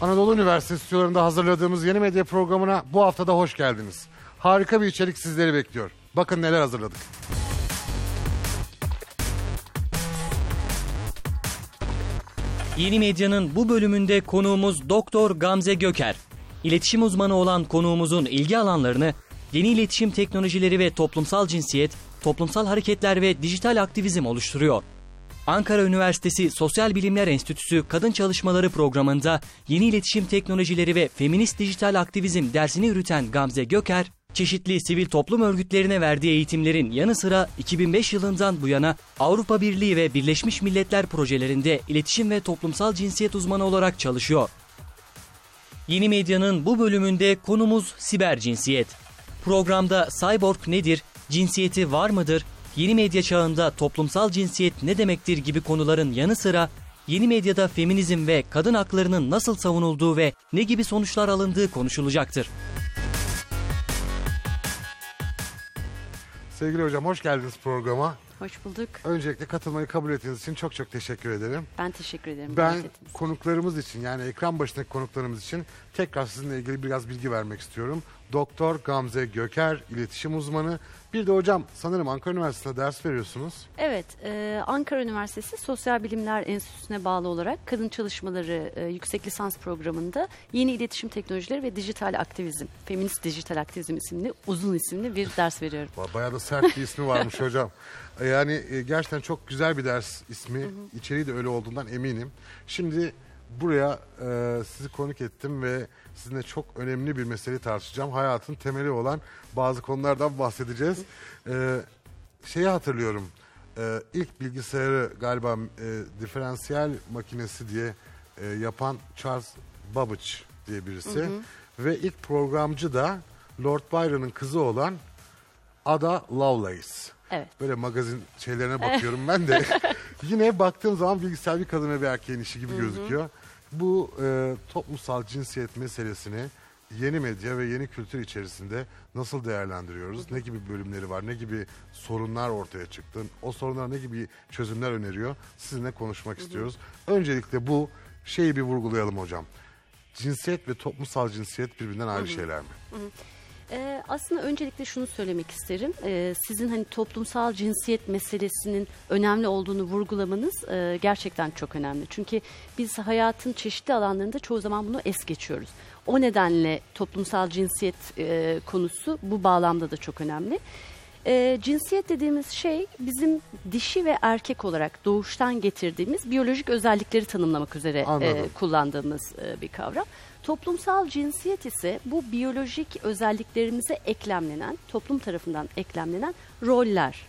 Anadolu Üniversitesi stüdyolarında hazırladığımız yeni medya programına bu haftada hoş geldiniz. Harika bir içerik sizleri bekliyor. Bakın neler hazırladık. Yeni Medya'nın bu bölümünde konuğumuz Doktor Gamze Göker. İletişim uzmanı olan konuğumuzun ilgi alanlarını yeni iletişim teknolojileri ve toplumsal cinsiyet, toplumsal hareketler ve dijital aktivizm oluşturuyor. Ankara Üniversitesi Sosyal Bilimler Enstitüsü Kadın Çalışmaları programında yeni iletişim teknolojileri ve feminist dijital aktivizm dersini yürüten Gamze Göker, çeşitli sivil toplum örgütlerine verdiği eğitimlerin yanı sıra 2005 yılından bu yana Avrupa Birliği ve Birleşmiş Milletler projelerinde iletişim ve toplumsal cinsiyet uzmanı olarak çalışıyor. Yeni Medya'nın bu bölümünde konumuz siber cinsiyet. Programda cyborg nedir, cinsiyeti var mıdır, yeni medya çağında toplumsal cinsiyet ne demektir gibi konuların yanı sıra yeni medyada feminizm ve kadın haklarının nasıl savunulduğu ve ne gibi sonuçlar alındığı konuşulacaktır. Sevgili hocam hoş geldiniz programa. Hoş bulduk. Öncelikle katılmayı kabul ettiğiniz için çok çok teşekkür ederim. Ben teşekkür ederim. Ben davetiniz konuklarımız için yani ekran başındaki konuklarımız için tekrar sizinle ilgili biraz bilgi vermek istiyorum. Doktor Gamze Göker, iletişim uzmanı. Bir de hocam sanırım Ankara Üniversitesi'nde ders veriyorsunuz. Evet, e, Ankara Üniversitesi Sosyal Bilimler Enstitüsü'ne bağlı olarak Kadın Çalışmaları e, Yüksek Lisans Programı'nda Yeni İletişim Teknolojileri ve Dijital Aktivizm, Feminist Dijital Aktivizm isimli uzun isimli bir ders veriyorum. Ba- Bayağı da sert bir ismi varmış hocam. Yani e, gerçekten çok güzel bir ders ismi. İçeriği de öyle olduğundan eminim. Şimdi buraya e, sizi konuk ettim ve sizinle çok önemli bir meseleyi tartışacağım. Hayatın temeli olan bazı konulardan bahsedeceğiz. E, şeyi hatırlıyorum. E, ilk bilgisayarı galiba e, diferansiyel makinesi diye e, yapan Charles Babbage diye birisi. Ve ilk programcı da Lord Byron'ın kızı olan Ada Lovelace. Evet. Böyle magazin şeylerine bakıyorum ben de. Yine baktığım zaman bilgisayar bir kadın ve bir erkeğin işi gibi gözüküyor. Bu e, toplumsal cinsiyet meselesini yeni medya ve yeni kültür içerisinde nasıl değerlendiriyoruz? Ne gibi bölümleri var? Ne gibi sorunlar ortaya çıktı? O sorunlara ne gibi çözümler öneriyor? Sizinle konuşmak istiyoruz. Öncelikle bu şeyi bir vurgulayalım hocam. Cinsiyet ve toplumsal cinsiyet birbirinden ayrı şeyler mi? Ee, aslında öncelikle şunu söylemek isterim. Ee, sizin hani toplumsal cinsiyet meselesinin önemli olduğunu vurgulamanız e, gerçekten çok önemli. Çünkü biz hayatın çeşitli alanlarında çoğu zaman bunu es geçiyoruz. O nedenle toplumsal cinsiyet e, konusu bu bağlamda da çok önemli. E, cinsiyet dediğimiz şey bizim dişi ve erkek olarak doğuştan getirdiğimiz biyolojik özellikleri tanımlamak üzere Anladım. e, kullandığımız e, bir kavram. Toplumsal cinsiyet ise bu biyolojik özelliklerimize eklemlenen, toplum tarafından eklemlenen roller.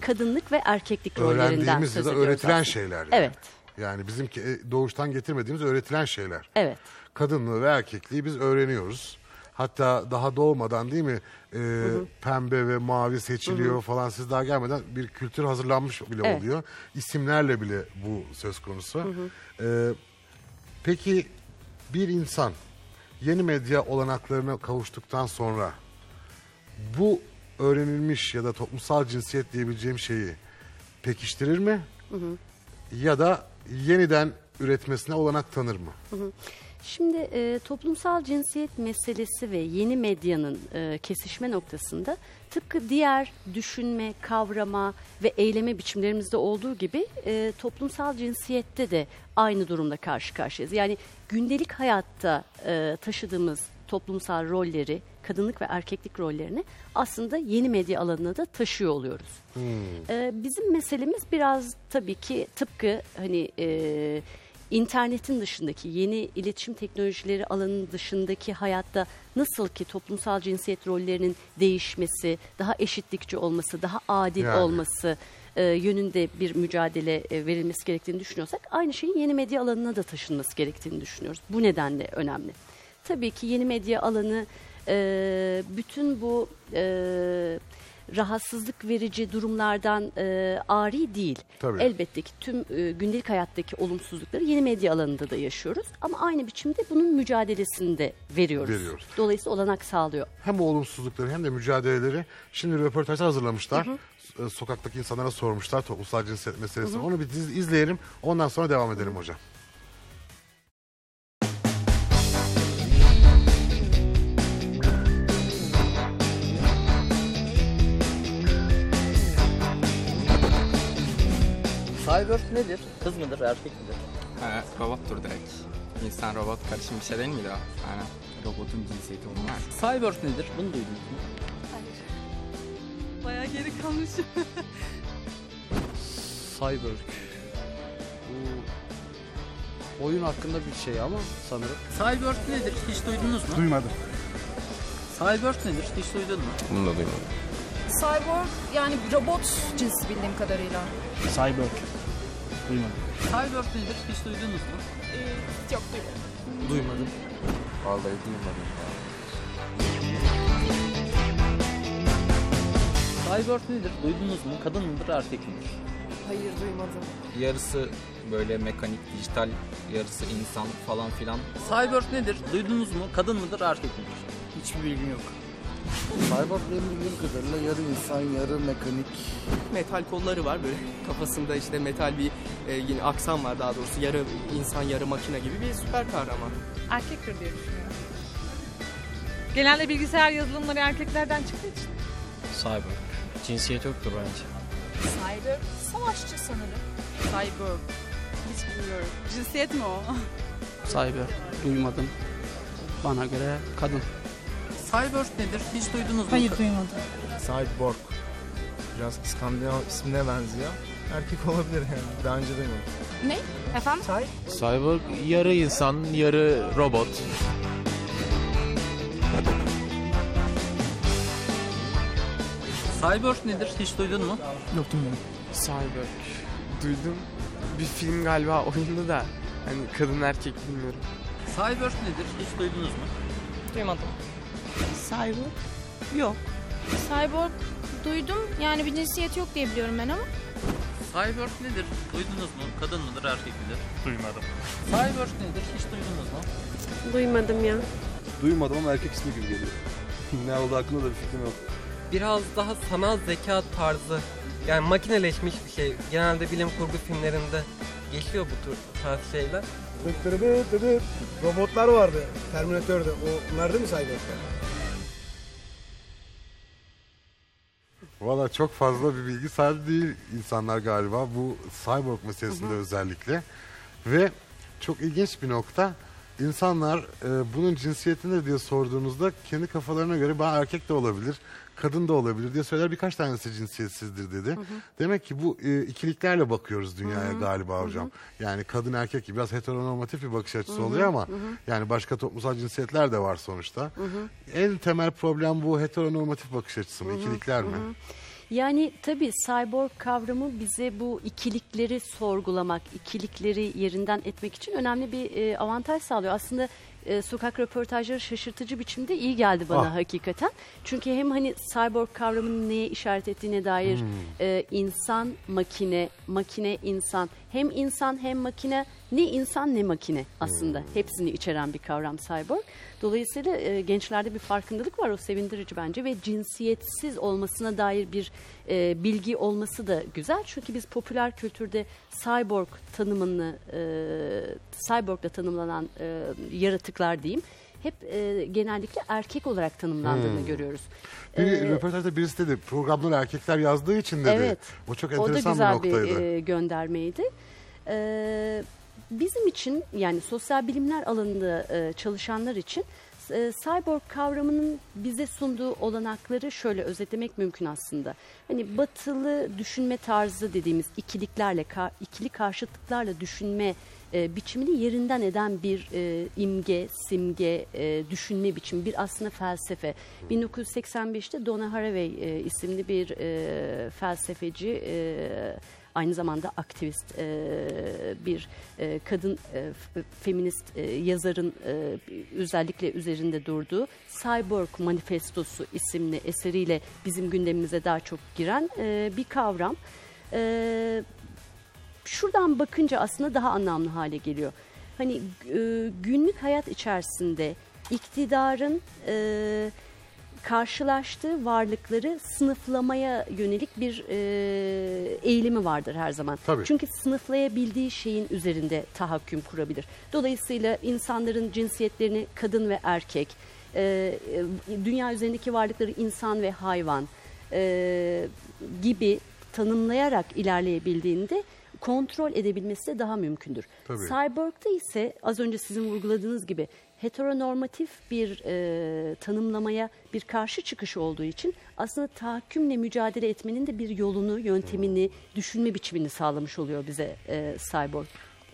Kadınlık ve erkeklik rollerinden Hmm. Söz ediyoruz öğretilen aslında. şeyler. yani. Evet, Yani bizim e, doğuştan getirmediğimiz öğretilen şeyler. evet. Kadınlığı ve erkekliği biz öğreniyoruz. Hatta daha doğmadan değil mi e, pembe ve mavi seçiliyor falan siz daha gelmeden bir kültür hazırlanmış bile Evet. oluyor. İsimlerle bile bu söz konusu. E, peki bir insan yeni medya olanaklarına kavuştuktan sonra bu öğrenilmiş ya da toplumsal cinsiyet diyebileceğim şeyi pekiştirir mi? Ya da yeniden üretmesine olanak tanır mı? Şimdi e, toplumsal cinsiyet meselesi ve yeni medyanın e, kesişme noktasında tıpkı diğer düşünme, kavrama ve eyleme biçimlerimizde olduğu gibi e, toplumsal cinsiyette de aynı durumla karşı karşıyayız. Yani gündelik hayatta e, taşıdığımız toplumsal rolleri, kadınlık ve erkeklik rollerini aslında yeni medya alanına da taşıyor oluyoruz. Ee, bizim meselemiz biraz tabii ki tıpkı hani e, internetin dışındaki yeni iletişim teknolojileri alanının dışındaki hayatta nasıl ki toplumsal cinsiyet rollerinin değişmesi, daha eşitlikçi olması, daha adil Yani. olması e, yönünde bir mücadele e, verilmesi gerektiğini düşünüyorsak aynı şeyin yeni medya alanına da taşınması gerektiğini düşünüyoruz. Bu nedenle önemli. Tabii ki yeni medya alanı e, bütün bu e, rahatsızlık verici durumlardan e, ari değil. Tabii. Elbette ki tüm e, gündelik hayattaki olumsuzlukları yeni medya alanında da yaşıyoruz. Ama aynı biçimde bunun mücadelesini de veriyoruz. Veriyoruz. Dolayısıyla olanak sağlıyor. hem olumsuzlukları hem de mücadeleleri şimdi röportajlar hazırlamışlar. E, Sokaktaki insanlara sormuşlar toplumsal cinsiyet meselesini. Onu bir izleyelim. Ondan sonra devam edelim hocam. Cyborg nedir? Kız mıdır, erkek midir? Ha, robottur direkt. İnsan robot karışım bir şey değil miydi o? Aynen. Robotun cinsiyeti olmaz. Cyborg nedir? Bunu duydunuz mu? Bayağı geri kalmışım. Cyborg. Bu oyun hakkında bir şey ama sanırım. Cyborg nedir? Hiç duydunuz mu? Duymadım. Cyborg nedir? Hiç duydun mu? Bunu da duymadım. Cyborg yani robot cinsi bildiğim kadarıyla. Cyborg. Duymadım. Cyborg nedir? Hiç duydunuz mu? Yok duymadım. Duymadım. Vallahi duymadım. Cyborg nedir? Duydunuz mu? Kadın mıdır, erkek midir? Hayır duymadım. Yarısı böyle mekanik, dijital, yarısı insan falan filan. Cyborg nedir? Duydunuz mu? Kadın mıdır, erkek midir? Hiçbir bilgim yok. Cyborg benim bildiğim kadarıyla yarı insan yarı mekanik. metal kolları var böyle kafasında işte metal bir e, yine aksan var daha doğrusu yarı insan yarı makine gibi bir süper kahraman. Erkektir diye düşünüyorum. Genelde bilgisayar yazılımları erkeklerden çıktığı için. Cyborg. Cinsiyet yoktur bence. Cyber savaşçı sanırım. Cyber. Hiç bilmiyorum. Cinsiyet mi o? Cyber. Duymadım. Bana göre kadın. Cyborg nedir? Hiç duydunuz mu? duymadım. Cyborg. Biraz İskandinav ismine benziyor. Erkek olabilir yani. Daha önce duymadım. Ne? Efendim? Cyborg yarı insan, yarı robot. Cyborg nedir? Hiç duydun mu? Yok duymadım. Cyber. Duydum. Bir film galiba oyunda da hani kadın erkek bilmiyorum. Cyborg nedir? Hiç duydunuz mu? Duymadım. Cyborg? Yok. Cyborg duydum. Yani bir cinsiyet yok diye biliyorum ben ama. Cyborg nedir? Duydunuz mu? Kadın mıdır, erkek midir? Duymadım. Cyborg nedir? Hiç duydunuz mu? Duymadım ya. Duymadım ama erkek ismi gibi geliyor. ne oldu hakkında da bir fikrim yok. Biraz daha sanal zeka tarzı yani makineleşmiş bir şey. Genelde bilim kurgu filmlerinde geçiyor bu tür tarz şeyler. Robotlar vardı Terminator'da. O, onlar değil mi Cyborg'lar? Valla çok fazla bir bilgi sahibi değil insanlar galiba bu cyborg meselesinde özellikle. Ve çok ilginç bir nokta. İnsanlar e, bunun cinsiyeti ne diye sorduğunuzda kendi kafalarına göre ben erkek de olabilir, kadın da olabilir diye söyler. Birkaç tanesi cinsiyetsizdir dedi. Demek ki bu e, ikiliklerle bakıyoruz dünyaya galiba hocam. Yani kadın erkek gibi biraz heteronormatif bir bakış açısı oluyor ama yani başka toplumsal cinsiyetler de var sonuçta. En temel problem bu heteronormatif bakış açısı mı, ikilikler mi? Yani tabii cyborg kavramı bize bu ikilikleri sorgulamak, ikilikleri yerinden etmek için önemli bir e, avantaj sağlıyor. Aslında e, sokak röportajları şaşırtıcı biçimde iyi geldi bana Ah. hakikaten. Çünkü hem hani cyborg kavramının neye işaret ettiğine dair e, insan, makine, makine, insan. Hem insan hem makine ne insan ne makine aslında. Hepsini içeren bir kavram cyborg. Dolayısıyla e, gençlerde bir farkındalık var o sevindirici bence ve cinsiyetsiz olmasına dair bir e, bilgi olması da güzel. Çünkü biz popüler kültürde cyborg tanımını, e, cyborgla tanımlanan e, yaratıklar diyeyim hep e, genellikle erkek olarak tanımlandığını görüyoruz. Bir Ee, röportajda birisi dedi programları erkekler yazdığı için dedi. Evet. O çok O da enteresan güzel bir noktaydı. bir e, göndermeydi. Ee, bizim için yani sosyal bilimler alanında e, çalışanlar için e, cyborg kavramının bize sunduğu olanakları şöyle özetlemek mümkün aslında. Hani batılı düşünme tarzı dediğimiz ikiliklerle, ka- ikili karşıtlıklarla düşünme e, biçimini yerinden eden bir e, imge, simge, e, düşünme biçimi, bir aslında felsefe. 1985'te Donna Haraway e, isimli bir e, felsefeci, e, aynı zamanda aktivist e, bir e, kadın e, feminist e, yazarın e, özellikle üzerinde durduğu Cyborg Manifestosu isimli eseriyle bizim gündemimize daha çok giren e, bir kavram. E, şuradan bakınca aslında daha anlamlı hale geliyor. Hani e, günlük hayat içerisinde iktidarın e, karşılaştığı varlıkları sınıflamaya yönelik bir e, eğilimi vardır her zaman. Tabii. Çünkü sınıflayabildiği şeyin üzerinde tahakküm kurabilir. Dolayısıyla insanların cinsiyetlerini kadın ve erkek, e, e, dünya üzerindeki varlıkları insan ve hayvan e, gibi tanımlayarak ilerleyebildiğinde kontrol edebilmesi de daha mümkündür. Tabii. Cyborg'da ise az önce sizin vurguladığınız gibi heteronormatif bir e, tanımlamaya bir karşı çıkış olduğu için aslında tahakkümle mücadele etmenin de bir yolunu, yöntemini, düşünme biçimini sağlamış oluyor bize e, cyborg.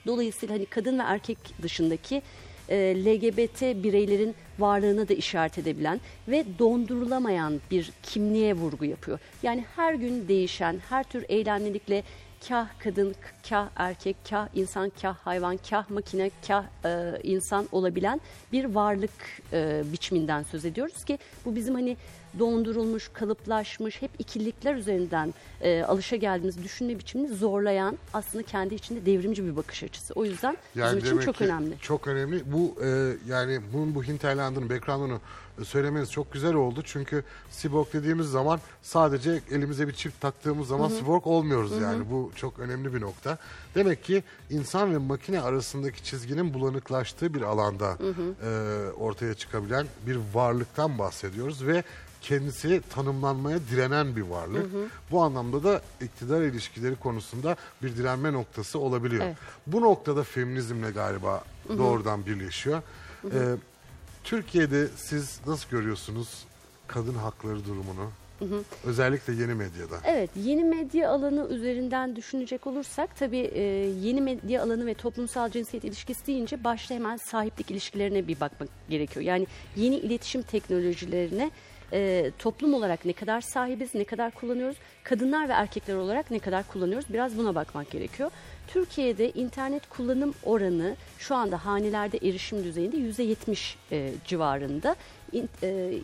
Dolayısıyla hani kadın ve erkek dışındaki e, LGBT bireylerin varlığına da işaret edebilen ve dondurulamayan bir kimliğe vurgu yapıyor. Yani her gün değişen, her tür eylemlilikle kah kadın, kah erkek, kah insan, kah hayvan, kah makine, kah e, insan olabilen bir varlık e, biçiminden söz ediyoruz ki bu bizim hani dondurulmuş, kalıplaşmış, hep ikililikler üzerinden e, alışa geldiğimiz düşünme biçimini zorlayan aslında kendi içinde devrimci bir bakış açısı. O yüzden bizim için çok önemli. Çok önemli. Bu e, yani bunun bu Hinterland'ın background'unu söylemeniz çok güzel oldu. Çünkü cyborg dediğimiz zaman sadece elimize bir çift taktığımız zaman cyborg olmuyoruz yani. Bu çok önemli bir nokta. Demek ki insan ve makine arasındaki çizginin bulanıklaştığı bir alanda e, ortaya çıkabilen bir varlıktan bahsediyoruz ve kendisi tanımlanmaya direnen bir varlık. Hı hı. Bu anlamda da iktidar ilişkileri konusunda bir direnme noktası olabiliyor. Evet. Bu noktada feminizmle galiba Hı hı. doğrudan birleşiyor. Hı hı. Ee, Türkiye'de siz nasıl görüyorsunuz kadın hakları durumunu? Hı hı. Özellikle yeni medyada. Evet, yeni medya alanı üzerinden düşünecek olursak tabii e, yeni medya alanı ve toplumsal cinsiyet ilişkisi deyince başta hemen sahiplik ilişkilerine bir bakmak gerekiyor. Yani yeni iletişim teknolojilerine e, toplum olarak ne kadar sahibiz, ne kadar kullanıyoruz, kadınlar ve erkekler olarak ne kadar kullanıyoruz biraz buna bakmak gerekiyor. Türkiye'de internet kullanım oranı şu anda hanelerde erişim düzeyinde %70 e, civarında. İn- e,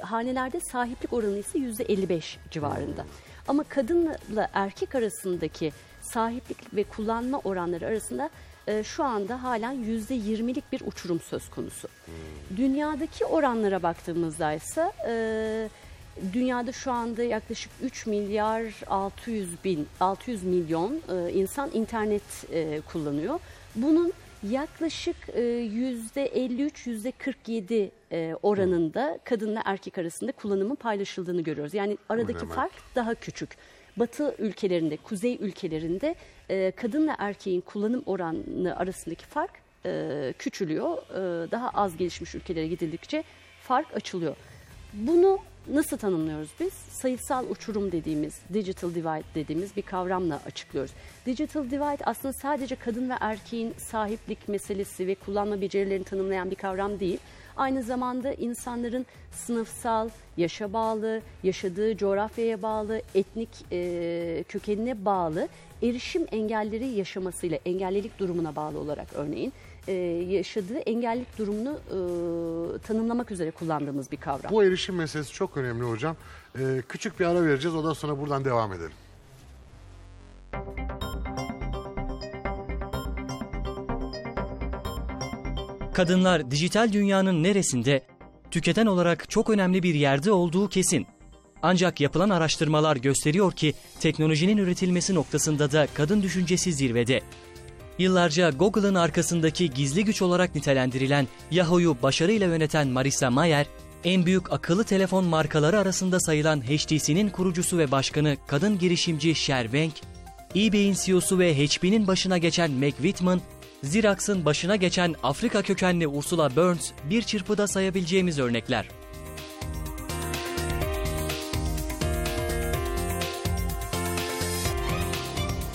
hanelerde sahiplik oranı ise %55 civarında. Ama kadınla erkek arasındaki sahiplik ve kullanma oranları arasında e, şu anda halen %20'lik bir uçurum söz konusu. Dünyadaki oranlara baktığımızda ise e, dünyada şu anda yaklaşık 3 milyar 600 bin 600 milyon e, insan internet e, kullanıyor. Bunun yaklaşık e, %53 %47 e, oranında kadınla erkek arasında kullanımın paylaşıldığını görüyoruz. Yani aradaki demek? fark daha küçük. Batı ülkelerinde, kuzey ülkelerinde kadınla erkeğin kullanım oranı arasındaki fark küçülüyor. Daha az gelişmiş ülkelere gidildikçe fark açılıyor. Bunu nasıl tanımlıyoruz biz? Sayısal uçurum dediğimiz, digital divide dediğimiz bir kavramla açıklıyoruz. Digital divide aslında sadece kadın ve erkeğin sahiplik meselesi ve kullanma becerilerini tanımlayan bir kavram değil. Aynı zamanda insanların sınıfsal, yaşa bağlı, yaşadığı coğrafyaya bağlı, etnik e, kökenine bağlı erişim engelleri yaşamasıyla, engellilik durumuna bağlı olarak örneğin e, yaşadığı engellilik durumunu e, tanımlamak üzere kullandığımız bir kavram. Bu erişim meselesi çok önemli hocam. Ee, küçük bir ara vereceğiz. Ondan sonra buradan devam edelim. Kadınlar dijital dünyanın neresinde, tüketen olarak çok önemli bir yerde olduğu kesin. Ancak yapılan araştırmalar gösteriyor ki teknolojinin üretilmesi noktasında da kadın düşüncesi zirvede. Yıllarca Google'ın arkasındaki gizli güç olarak nitelendirilen Yahoo'yu başarıyla yöneten Marissa Mayer, en büyük akıllı telefon markaları arasında sayılan HTC'nin kurucusu ve başkanı kadın girişimci Sher Wang, eBay'in CEO'su ve HP'nin başına geçen Meg Whitman, Xerox'ın başına geçen Afrika kökenli Ursula Burns bir çırpıda sayabileceğimiz örnekler.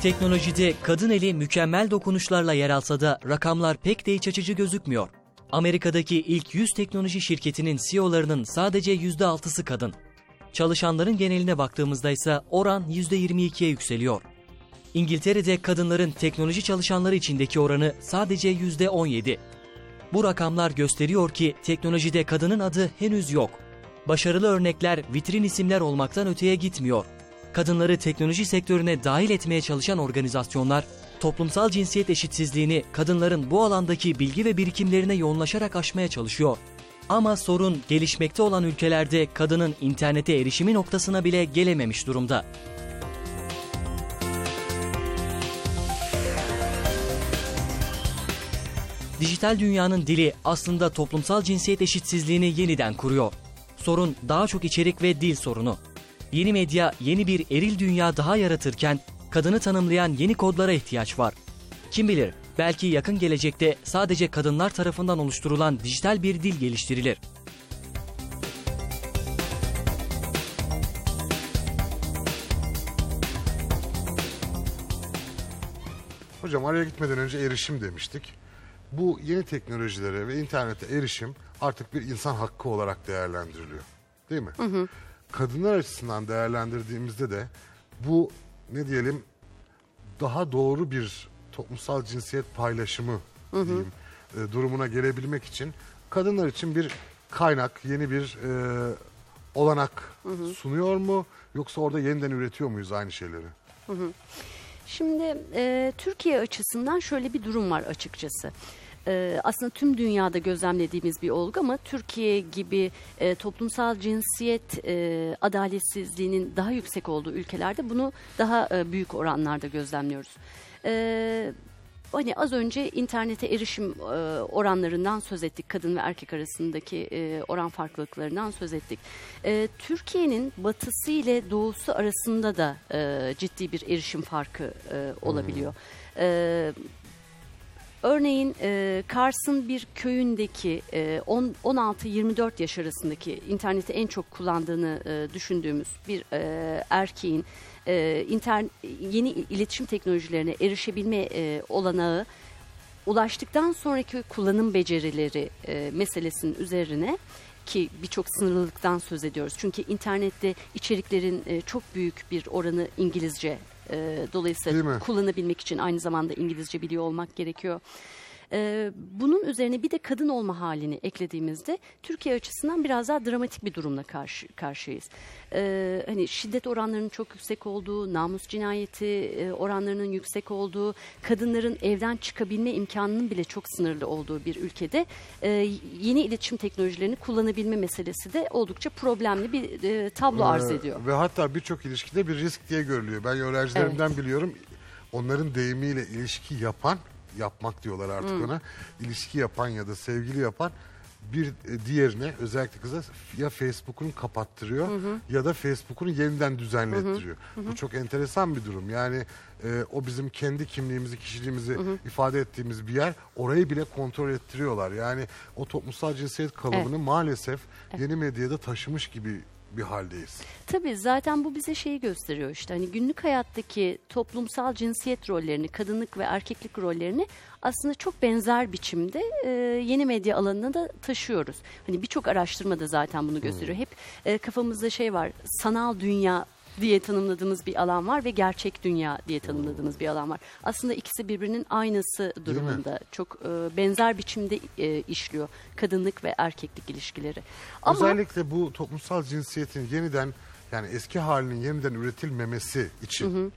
Teknolojide kadın eli mükemmel dokunuşlarla yer alsa da rakamlar pek de iç açıcı gözükmüyor. Amerika'daki ilk 100 teknoloji şirketinin CEO'larının sadece %6'sı kadın. Çalışanların geneline baktığımızda ise oran %22'ye yükseliyor. İngiltere'de kadınların teknoloji çalışanları içindeki oranı sadece %17. Bu rakamlar gösteriyor ki teknolojide kadının adı henüz yok. Başarılı örnekler vitrin isimler olmaktan öteye gitmiyor. Kadınları teknoloji sektörüne dahil etmeye çalışan organizasyonlar, toplumsal cinsiyet eşitsizliğini kadınların bu alandaki bilgi ve birikimlerine yoğunlaşarak aşmaya çalışıyor. Ama sorun gelişmekte olan ülkelerde kadının internete erişimi noktasına bile gelememiş durumda. Dijital dünyanın dili aslında toplumsal cinsiyet eşitsizliğini yeniden kuruyor. Sorun daha çok içerik ve dil sorunu. Yeni medya yeni bir eril dünya daha yaratırken kadını tanımlayan yeni kodlara ihtiyaç var. Kim bilir belki yakın gelecekte sadece kadınlar tarafından oluşturulan dijital bir dil geliştirilir. Hocam araya gitmeden önce erişim demiştik. Bu yeni teknolojilere ve internete erişim artık bir insan hakkı olarak değerlendiriliyor. Değil mi? Hı hı. Kadınlar açısından değerlendirdiğimizde de bu ne diyelim daha doğru bir toplumsal cinsiyet paylaşımı diyeyim e, durumuna gelebilmek için kadınlar için bir kaynak, yeni bir e, olanak Hı hı. sunuyor mu? Yoksa orada yeniden üretiyor muyuz aynı şeyleri? Hı hı. Şimdi e, Türkiye açısından şöyle bir durum var açıkçası. E, aslında tüm dünyada gözlemlediğimiz bir olgu ama Türkiye gibi e, toplumsal cinsiyet e, adaletsizliğinin daha yüksek olduğu ülkelerde bunu daha e, büyük oranlarda gözlemliyoruz. E, hani az önce internete erişim e, oranlarından söz ettik. Kadın ve erkek arasındaki e, oran farklılıklarından söz ettik. E, Türkiye'nin batısı ile doğusu arasında da e, ciddi bir erişim farkı e, olabiliyor. E, Örneğin e, Kars'ın bir köyündeki e, 10 16-24 yaş arasındaki interneti en çok kullandığını e, düşündüğümüz bir e, erkeğin e, intern yeni iletişim teknolojilerine erişebilme e, olanağı ulaştıktan sonraki kullanım becerileri e, meselesinin üzerine ki birçok sınırlılıktan söz ediyoruz. Çünkü internette içeriklerin e, çok büyük bir oranı İngilizce. E, dolayısıyla kullanabilmek için aynı zamanda İngilizce biliyor olmak gerekiyor. E, bunun üzerine bir de kadın olma halini eklediğimizde Türkiye açısından biraz daha dramatik bir durumla karşı karşıyayız. E, hani şiddet oranlarının çok yüksek olduğu, namus cinayeti e, oranlarının yüksek olduğu, kadınların evden çıkabilme imkanının bile çok sınırlı olduğu bir ülkede e, yeni iletişim teknolojilerini kullanabilme meselesi de oldukça problemli bir e, tablo arz Ee, ediyor. Ve hatta birçok ilişkide bir risk diye görülüyor. Ben öğrencilerimden biliyorum. Onların deyimiyle ilişki yapan, yapmak diyorlar artık Hmm. ona. İlişki yapan ya da sevgili yapan bir e, diğerine özellikle kıza ya Facebook'unu kapattırıyor Hı hı. ya da Facebook'unu yeniden düzenlettiriyor. Hı hı. Bu çok enteresan bir durum. Yani e, o bizim kendi kimliğimizi, kişiliğimizi Hı hı. ifade ettiğimiz bir yer. Orayı bile kontrol ettiriyorlar. Yani o toplumsal cinsiyet kalıbını Evet. maalesef yeni medyada taşımış gibi bir haldeyiz. Tabii zaten bu bize şeyi gösteriyor işte hani günlük hayattaki toplumsal cinsiyet rollerini, kadınlık ve erkeklik rollerini aslında çok benzer biçimde e, yeni medya alanına da taşıyoruz. Hani birçok araştırma da zaten bunu gösteriyor. Hep e, kafamızda şey var, sanal dünya diye tanımladığımız bir alan var ve gerçek dünya diye tanımladığımız bir alan var. Aslında ikisi birbirinin aynısı durumunda. Çok e, benzer biçimde e, işliyor kadınlık ve erkeklik ilişkileri. Ama Özellikle bu toplumsal cinsiyetin yeniden yani eski halinin yeniden üretilmemesi için Hı hı.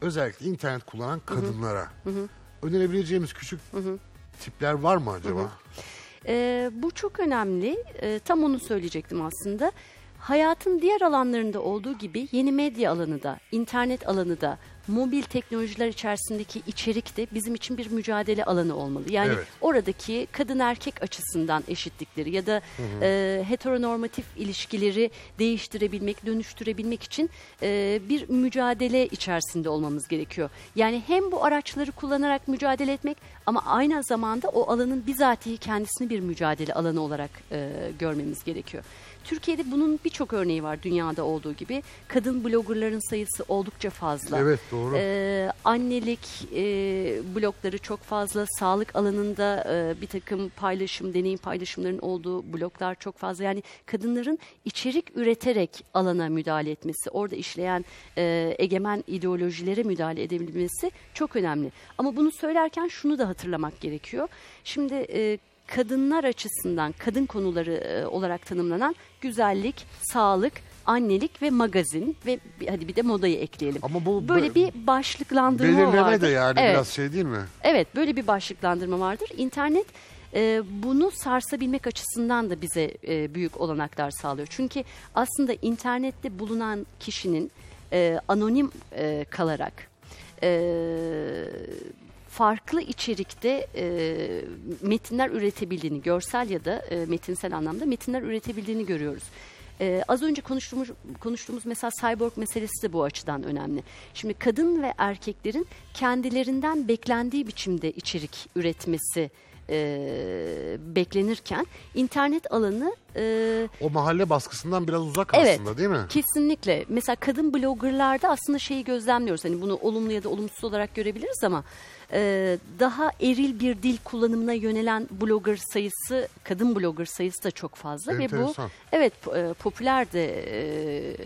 özellikle internet kullanan kadınlara Hı hı. önerebileceğimiz küçük tipler var mı acaba? Ee, bu çok önemli. Ee, tam onu söyleyecektim aslında. Hayatın diğer alanlarında olduğu gibi yeni medya alanı da, internet alanı da, mobil teknolojiler içerisindeki içerik de bizim için bir mücadele alanı olmalı. Yani Evet. oradaki kadın erkek açısından eşitlikleri ya da Hı hı. e, heteronormatif ilişkileri değiştirebilmek, dönüştürebilmek için e, bir mücadele içerisinde olmamız gerekiyor. Yani hem bu araçları kullanarak mücadele etmek ama aynı zamanda o alanın bizatihi kendisini bir mücadele alanı olarak e, görmemiz gerekiyor. Türkiye'de bunun birçok örneği var dünyada olduğu gibi. Kadın bloggerların sayısı oldukça fazla. Evet, doğru. Ee, annelik e, blokları çok fazla. Sağlık alanında e, bir takım paylaşım, deneyim paylaşımlarının olduğu bloklar çok fazla. Yani kadınların içerik üreterek alana müdahale etmesi, orada işleyen e, egemen ideolojilere müdahale edebilmesi çok önemli. Ama bunu söylerken şunu da hatırlamak gerekiyor. Şimdi e, kadınlar açısından kadın konuları e, olarak tanımlanan güzellik, sağlık, annelik ve magazin ve hadi bir de modayı ekleyelim. Ama bu böyle bir başlıklandırma Belirleme vardır. de yani evet. biraz şey değil mi? Evet böyle bir başlıklandırma vardır. İnternet e, bunu sarsabilmek açısından da bize e, büyük olanaklar sağlıyor. Çünkü aslında internette bulunan kişinin e, anonim e, kalarak e, farklı içerikte e, metinler üretebildiğini, görsel ya da e, metinsel anlamda metinler üretebildiğini görüyoruz. Ee, az önce konuştuğumuz, konuştuğumuz mesela cyborg meselesi de bu açıdan önemli. Şimdi kadın ve erkeklerin kendilerinden beklendiği biçimde içerik üretmesi e, beklenirken internet alanı e, O mahalle baskısından biraz uzak Evet. aslında değil mi? Kesinlikle. Mesela kadın bloggerlarda aslında şeyi gözlemliyoruz. Hani bunu olumlu ya da olumsuz olarak görebiliriz ama e, daha eril bir dil kullanımına yönelen blogger sayısı, kadın blogger sayısı da çok fazla ve bu Enteresan. evet e, popüler de e,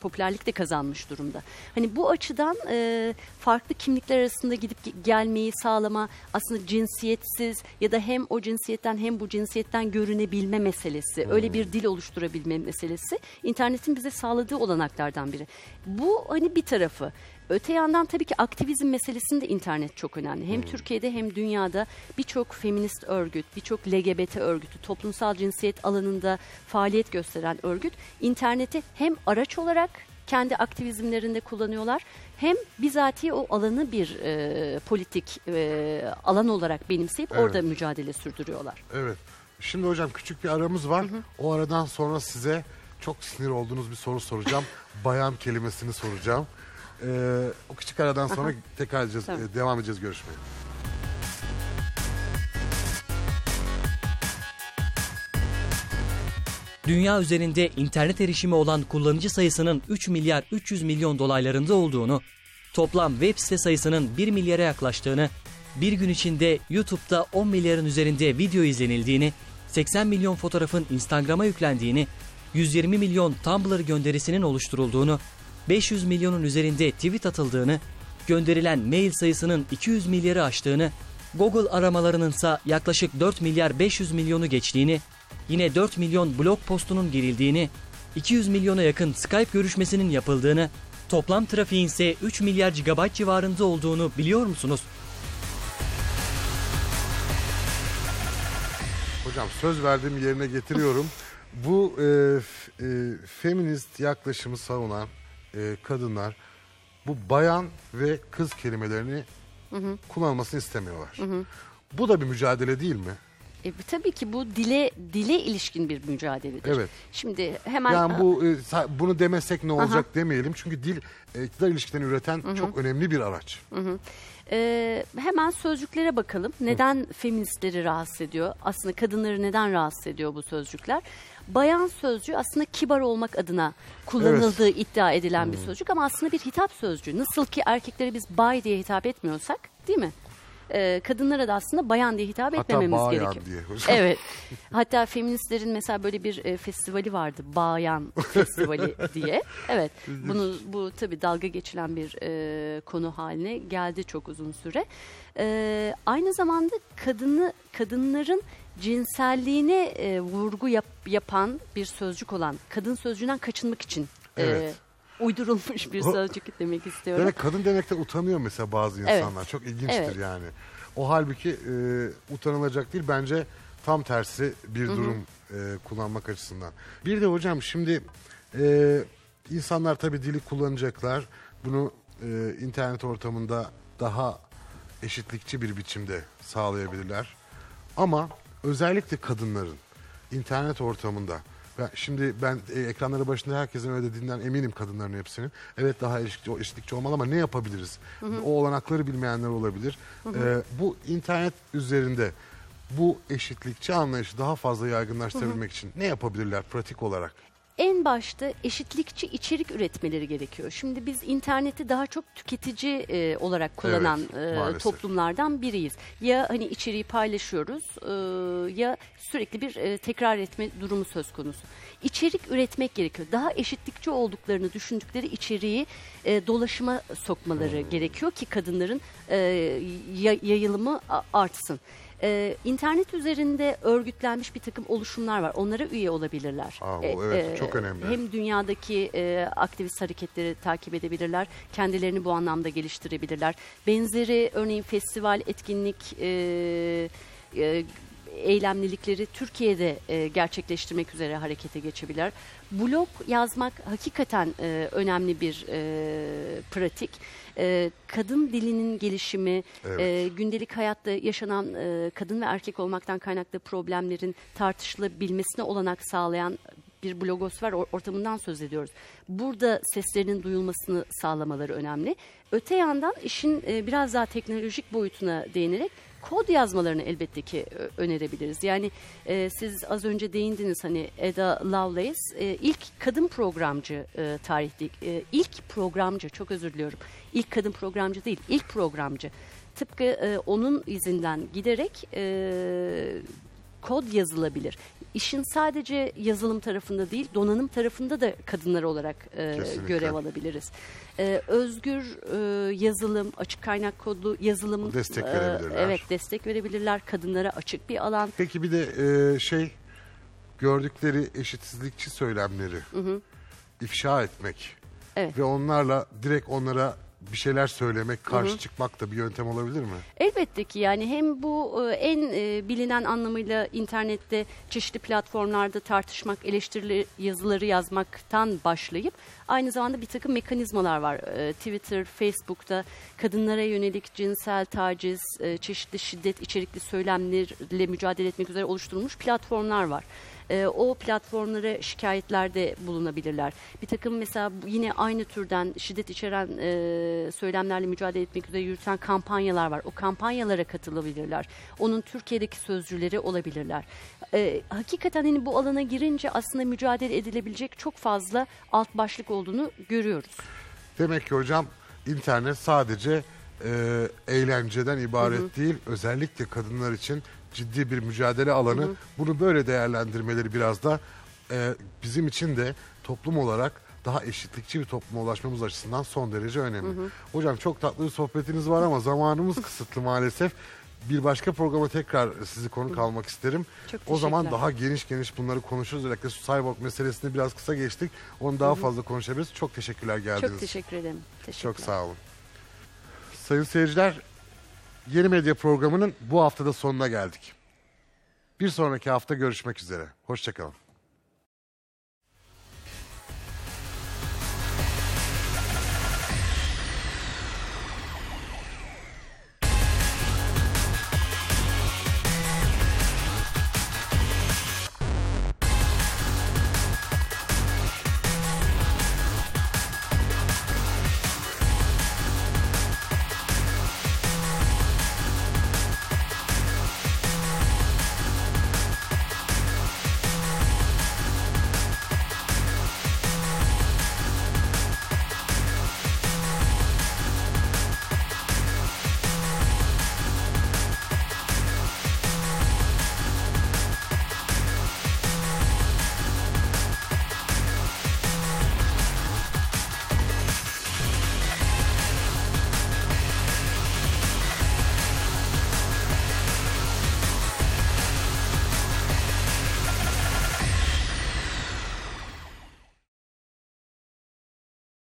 popülerlik de kazanmış durumda. Hani bu açıdan e, farklı kimlikler arasında gidip ge- gelmeyi sağlama aslında cinsiyetsiz ya da hem o cinsiyetten hem bu cinsiyetten görünebilme meselesi, öyle bir dil oluşturabilme meselesi internetin bize sağladığı olanaklardan biri. Bu hani bir tarafı. Öte yandan tabii ki aktivizm meselesinde internet çok önemli. Hem Türkiye'de hem dünyada birçok feminist örgüt, birçok LGBT örgütü, toplumsal cinsiyet alanında faaliyet gösteren örgüt interneti hem araç olarak kendi aktivizmlerinde kullanıyorlar hem bizatihi o alanı bir e, politik e, alan olarak benimseyip Evet. orada mücadele sürdürüyorlar. Evet. Şimdi hocam küçük bir aramız var. O aradan sonra size çok sinir olduğunuz bir soru soracağım. Bayan kelimesini soracağım. Ee, o küçük aradan sonra Aha. tekrar edeceğiz, Tamam. e, devam edeceğiz görüşmeye. Dünya üzerinde internet erişimi olan kullanıcı sayısının 3 milyar 300 milyon dolaylarında olduğunu, toplam web site sayısının 1 milyara yaklaştığını, bir gün içinde YouTube'da 10 milyarın üzerinde video izlenildiğini, 80 milyon fotoğrafın Instagram'a yüklendiğini, 120 milyon Tumblr gönderisinin oluşturulduğunu, 500 milyonun üzerinde tweet atıldığını, gönderilen mail sayısının 200 milyarı aştığını, Google aramalarının ise yaklaşık 4 milyar 500 milyonu geçtiğini, yine 4 milyon blog postunun girildiğini, 200 milyona yakın Skype görüşmesinin yapıldığını, toplam trafiğin ise 3 milyar GB civarında olduğunu biliyor musunuz? Hocam söz verdiğim yerine getiriyorum. Bu e, e, feminist yaklaşımı savunan e, kadınlar bu bayan ve kız kelimelerini kullanılmasını istemiyorlar. Bu da bir mücadele değil mi? E, tabii ki bu dile dile ilişkin bir mücadeledir. Evet. Şimdi hemen Yani bu e, sa- bunu demesek ne olacak demeyelim. Çünkü dil e, iktidar ilişkilerini üreten çok önemli bir araç. Hı hı. Ee, hemen sözcüklere bakalım. Neden feministleri rahatsız ediyor? Aslında kadınları neden rahatsız ediyor bu sözcükler? Bayan sözcüğü aslında kibar olmak adına kullanıldığı iddia edilen bir sözcük ama aslında bir hitap sözcüğü. Nasıl ki erkeklere biz bay diye hitap etmiyorsak değil mi? Ee, kadınlara da aslında bayan diye hitap Hatta etmememiz bayan gerekiyor. diye hocam. Evet. Hatta feministlerin mesela böyle bir e, festivali vardı. Bayan Festivali diye. Evet. Bunu bu tabii dalga geçilen bir e, konu haline geldi çok uzun süre. E, aynı zamanda kadını kadınların cinselliğine e, vurgu yap, yapan bir sözcük olan kadın sözcüğünden kaçınmak için e, Evet. Uydurulmuş bir sözcük demek istiyorum. Demek kadın demekten utanıyor mesela bazı Evet. insanlar. Çok ilginçtir Evet. yani. O halbuki e, utanılacak değil bence tam tersi bir durum e, kullanmak açısından. Bir de hocam şimdi e, insanlar tabii dili kullanacaklar. Bunu e, internet ortamında daha eşitlikçi bir biçimde sağlayabilirler. Ama özellikle kadınların internet ortamında ben, şimdi ben e, ekranları başında herkesin öyle dediğinden eminim kadınların hepsinin. Evet daha eşitlikçi, eşitlikçi olmalı ama ne yapabiliriz? Hı hı. O olanakları bilmeyenler olabilir. Hı hı. E, bu internet üzerinde bu eşitlikçi anlayışı daha fazla yaygınlaştırabilmek için ne yapabilirler pratik olarak? En başta eşitlikçi içerik üretmeleri gerekiyor. Şimdi biz interneti daha çok tüketici e, olarak kullanan Evet, e, toplumlardan biriyiz. Ya hani içeriği paylaşıyoruz e, ya sürekli bir e, tekrar etme durumu söz konusu. İçerik üretmek gerekiyor. Daha eşitlikçi olduklarını düşündükleri içeriği e, dolaşıma sokmaları gerekiyor ki kadınların e, ya- yayılımı artsın. Ee, internet üzerinde örgütlenmiş bir takım oluşumlar var. Onlara üye olabilirler. Aa, bu Ee, evet, çok önemli. Hem dünyadaki e, aktivist hareketleri takip edebilirler. Kendilerini bu anlamda geliştirebilirler. Benzeri örneğin festival, etkinlik, e, e, eylemlilikleri Türkiye'de e, gerçekleştirmek üzere harekete geçebilirler. Blog yazmak hakikaten e, önemli bir e, pratik. E, kadın dilinin gelişimi, Evet. e, gündelik hayatta yaşanan e, kadın ve erkek olmaktan kaynaklı problemlerin tartışılabilmesine olanak sağlayan bir blogosfer or- ortamından söz ediyoruz. Burada seslerinin duyulmasını sağlamaları önemli. Öte yandan işin e, biraz daha teknolojik boyutuna değinerek kod yazmalarını elbette ki ö- önerebiliriz. Yani e, siz az önce değindiniz hani Ada Lovelace e, ilk kadın programcı e, tarihte e, ilk programcı çok özür diliyorum. İlk kadın programcı değil ilk programcı. Tıpkı e, onun izinden giderek e, kod yazılabilir. İşin sadece yazılım tarafında değil, donanım tarafında da kadınlar olarak e, Kesinlikle. görev alabiliriz. E, özgür e, yazılım, açık kaynak kodlu yazılım Destek e, verebilirler. Evet, destek verebilirler. Kadınlara açık bir alan. Peki bir de e, şey gördükleri eşitsizlikçi söylemleri ifşa etmek Evet. ve onlarla direkt onlara bir şeyler söylemek, karşı Hı hı. çıkmak da bir yöntem olabilir mi? Elbette ki yani hem bu e, en e, bilinen anlamıyla internette çeşitli platformlarda tartışmak, eleştirili yazıları yazmaktan başlayıp aynı zamanda bir takım mekanizmalar var. E, Twitter, Facebook'ta kadınlara yönelik cinsel taciz, çeşitli şiddet içerikli söylemlerle mücadele etmek üzere oluşturulmuş platformlar var. E, o platformlara şikayetlerde bulunabilirler. Bir takım mesela yine aynı türden şiddet içeren e, söylemlerle mücadele etmek üzere yürüten kampanyalar var. O kampanyalara katılabilirler. Onun Türkiye'deki sözcüleri olabilirler. E, hakikaten hani bu alana girince aslında mücadele edilebilecek çok fazla alt başlık olduğunu görüyoruz. Demek ki hocam internet sadece e, eğlenceden ibaret Hı hı. değil, özellikle kadınlar için ciddi bir mücadele alanı. Hı hı. Bunu böyle değerlendirmeleri biraz da e, bizim için de toplum olarak daha eşitlikçi bir topluma ulaşmamız açısından son derece önemli. Hı hı. Hocam çok tatlı bir sohbetiniz var ama zamanımız kısıtlı maalesef. Bir başka programa tekrar sizi konuk almak isterim. Çok o zaman daha geniş geniş bunları konuşuruz. Özellikle şu cyborg meselesini biraz kısa geçtik. Onu daha Hı hı. fazla konuşabiliriz. Çok teşekkürler geldiğiniz Çok teşekkür ederim. Teşekkürler. çok sağ olun. Sayın seyirciler, Yeni Medya programının bu haftada sonuna geldik. Bir sonraki hafta görüşmek üzere. Hoşçakalın.